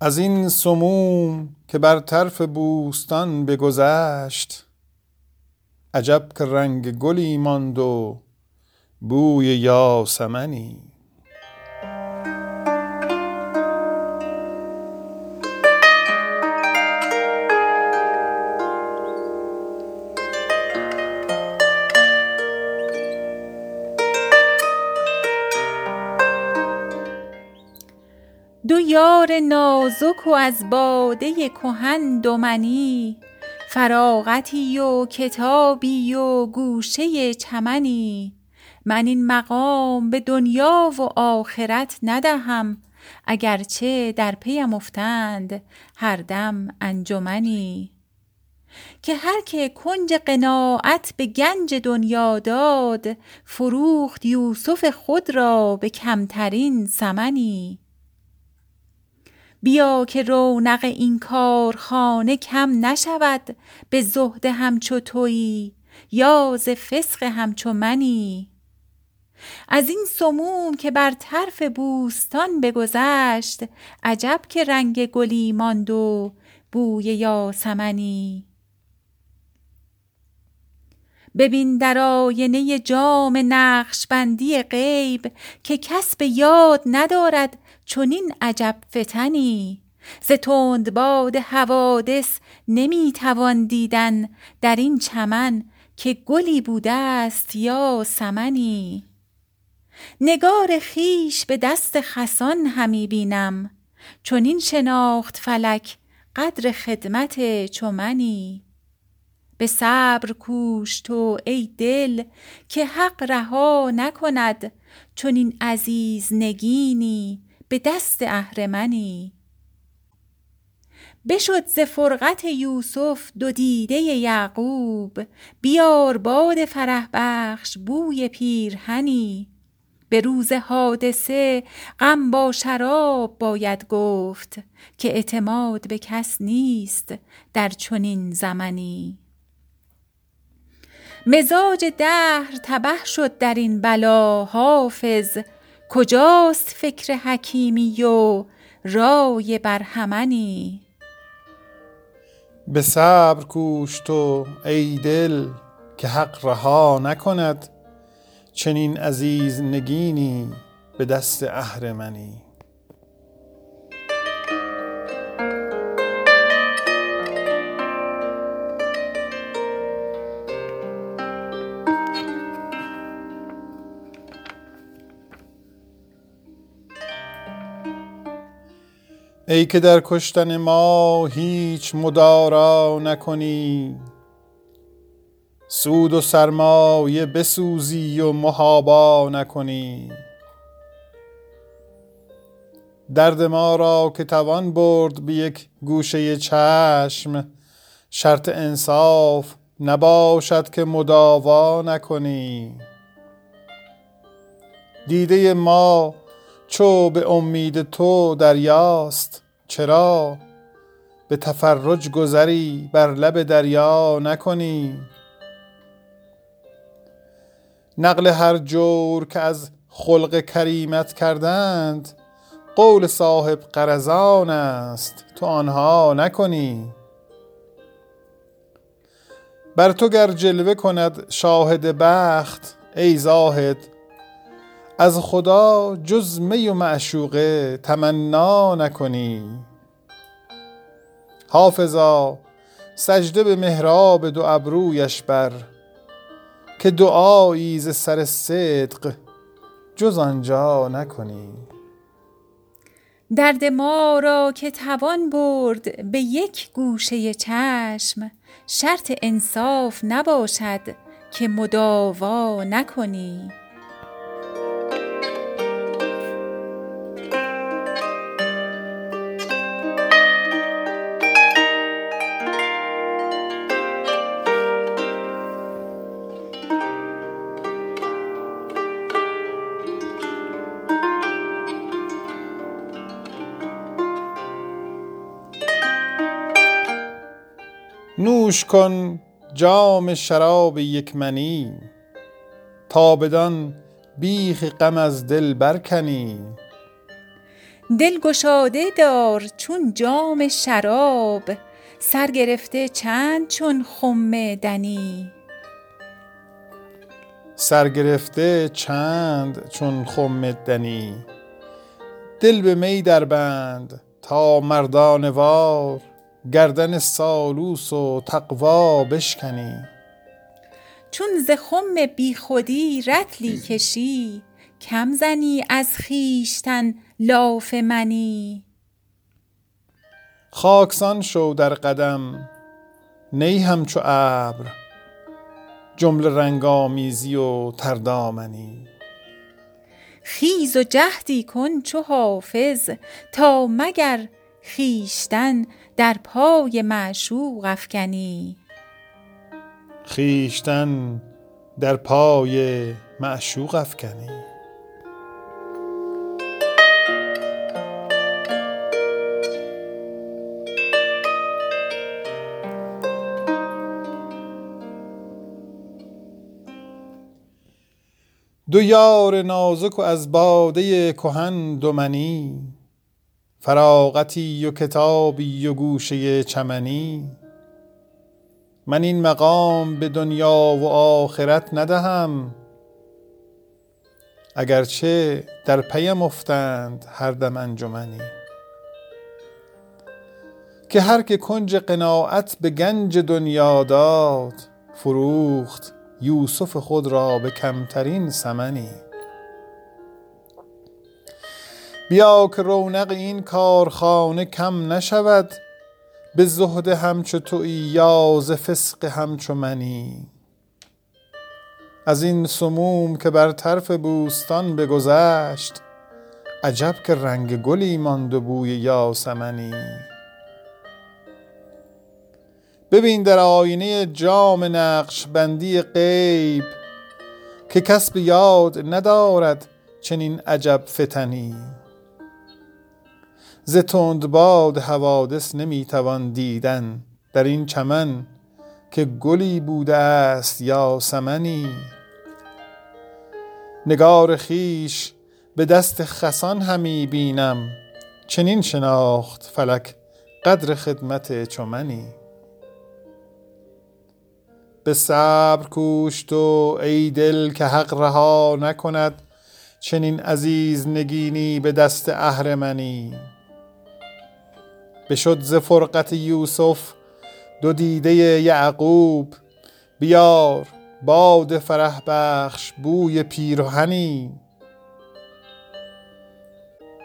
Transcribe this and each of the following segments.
از این سموم که بر طرف بوستان بگذشت عجب که رنگ گلی ماند و بوی یاسمنی. دو یار نازک و از باده کهن دو منی فراغتی و کتابی و گوشه چمنی. من این مقام به دنیا و آخرت ندهم اگر چه در پیم افتند هر دم انجمنی. که هر که کنج قناعت به گنج دنیا داد فروخت یوسف خود را به کمترین ثمنی. بیا که رونق این کارخانه کم نشود به زهد همچو تویی یا ز فسق همچو منی. از این سموم که بر طرف بوستان بگذشت عجب که رنگ گلی ماند و بوی یاسمنی. ببین در آینه جام نقشبندی غیب که کس به یاد ندارد چنین عجب فتنی. ز تندباد حوادث نمی توان دیدن در این چمن که گلی بوده ست یا سمنی. نگار خویش به دست خسان همی بینم چنین شناخت فلک قدر خدمت چو منی به صبر کوش تو ای دل که حق رها نکند چنین عزیز نگینی به دست اهرمنی. بشد ز فرقت یوسف دو دیده یعقوب بیار باد فرح بخش بوی پیرهنی. به روز حادثه غم با شراب باید گفت که اعتماد به کس نیست در چنین زمنی. مزاج دهر تبه شد در این بلا حافظ. کجاست فکر حکیمی و رای برهمنی؟ به صبر کوش تو ای دل که حق رها نکند چنین عزیز نگینی به دست اهرمنی. ای که در کشتن ما هیچ مدارا نکنی. سود و سرمایه بسوزی و محابا نکنی. درد ما را که توان برد به یک گوشه چشم شرط انصاف نباشد که مداوا نکنی. دیده ما چو به امید تو دریاست. چرا؟ به تفرج گذری بر لب دریا نکنی. نقل هر جور که از خلق کریمت کردند قول صاحب غرضان است. تو آنها نکنی. بر تو گر جلوه کند شاهد بخت ای زاهد از خدا جز می و معشوقه تمنا نکنی. حافظا سجده به محراب دو ابرویش بر که دعایی ز سر صدق جز آنجا نکنی. درد ما را که توان برد به یک گوشه چشم شرط انصاف نباشد که مداوا نکنی. نوش کن جام شراب یک منی تا بدان بیخ غم از دل برکنی. دل گشاده دار چون جام شراب سر گرفته چند چون خم دنی. سر گرفته چند چون خم دنی. دل به می در بند تا مردان وار گردن سالوس و تقوا بشکنی. چون ز خم بی خودی رطلی کشی کم زنی از خویشتن لاف منی. خاکسان شو در قدم نی همچو ابر جمله رنگ آمیزی و تردامنی. خیز و جهدی کن چو حافظ تا مگر خویشتن در پای معشوق افکنی. خویشتن در پای معشوق افکنی. دو یار نازک و از باده کهن دو منی فراغتی و کتابی و گوشه چمنی. من این مقام به دنیا و آخرت ندهم. اگرچه در پیم افتند هر دم انجمنی. که هر که کنج قناعت به گنج دنیا داد فروخت یوسف خود را به کمترین ثمنی. بیا که رونق این کارخانه کم نشود به زهد همچو تویی یا ز فسق همچو منی. از این سموم که بر طرف بوستان بگذشت عجب که رنگ گلی ماند و بوی یاسمنی. ببین در آینه جام نقش بندی غیب که کس به یاد ندارد چنین عجب فتنی. ز تندباد حوادث نمی توان دیدن در این چمن که گلی بوده است یا سمنی نگار خیش به دست خسان همی بینم چنین شناخت فلک قدر خدمت چمنی. به صبر کوش تو ای دل که حق رها نکند چنین عزیز نگینی به دست اهرمنی. بشد ز فرقت یوسف دو دیده یعقوب. بیار باد فرح بخش بوی پیرهنی.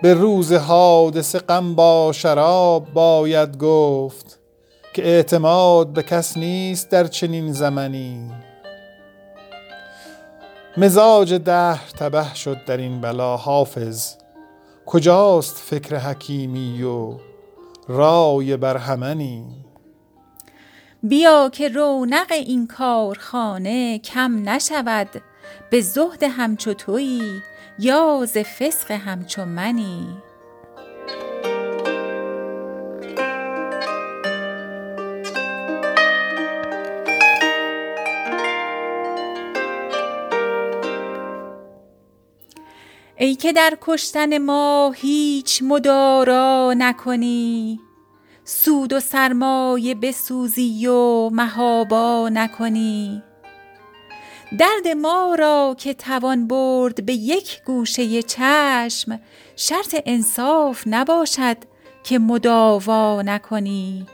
به روز حادثه غم با شراب باید گفت که اعتماد به کس نیست در چنین زمنی. مزاج دهر تبه شد در این بلا حافظ. کجاست فکر حکیمی و رای برهمنی بیا که رونق این کارخانه کم نشود به زهد همچو تویی یا ز فسق همچو منی. ای که در کشتن ما هیچ مدارا نکنی. سود و سرمایه بسوزی و محابا نکنی. درد ما را که توان برد به یک گوشه چشم شرط انصاف نباشد که مداوا نکنی.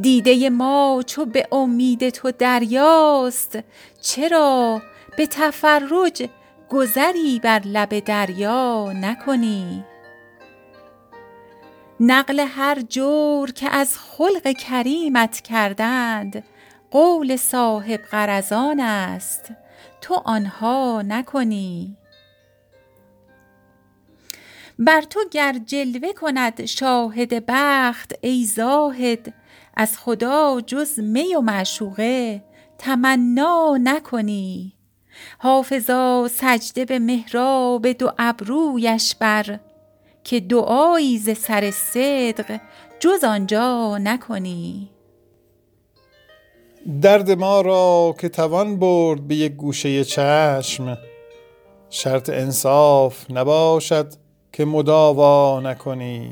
دیده ما چو به امید تو دریاست چرا به تفرج گذری بر لب دریا نکنی. نقل هر جور که از خلق کریمت کردند قول صاحب غرضان است تو آنها نکنی. بر تو گر جلوه کند شاهد بخت ای زاهد از خدا جز می و معشوقه تمنا نکنی. حافظا سجده به محراب دو ابرویش بر که دعایی ز سر صدق جز آنجا نکنی. درد ما را که توان برد به یک گوشه چشم شرط انصاف نباشد که مداوا نکنی.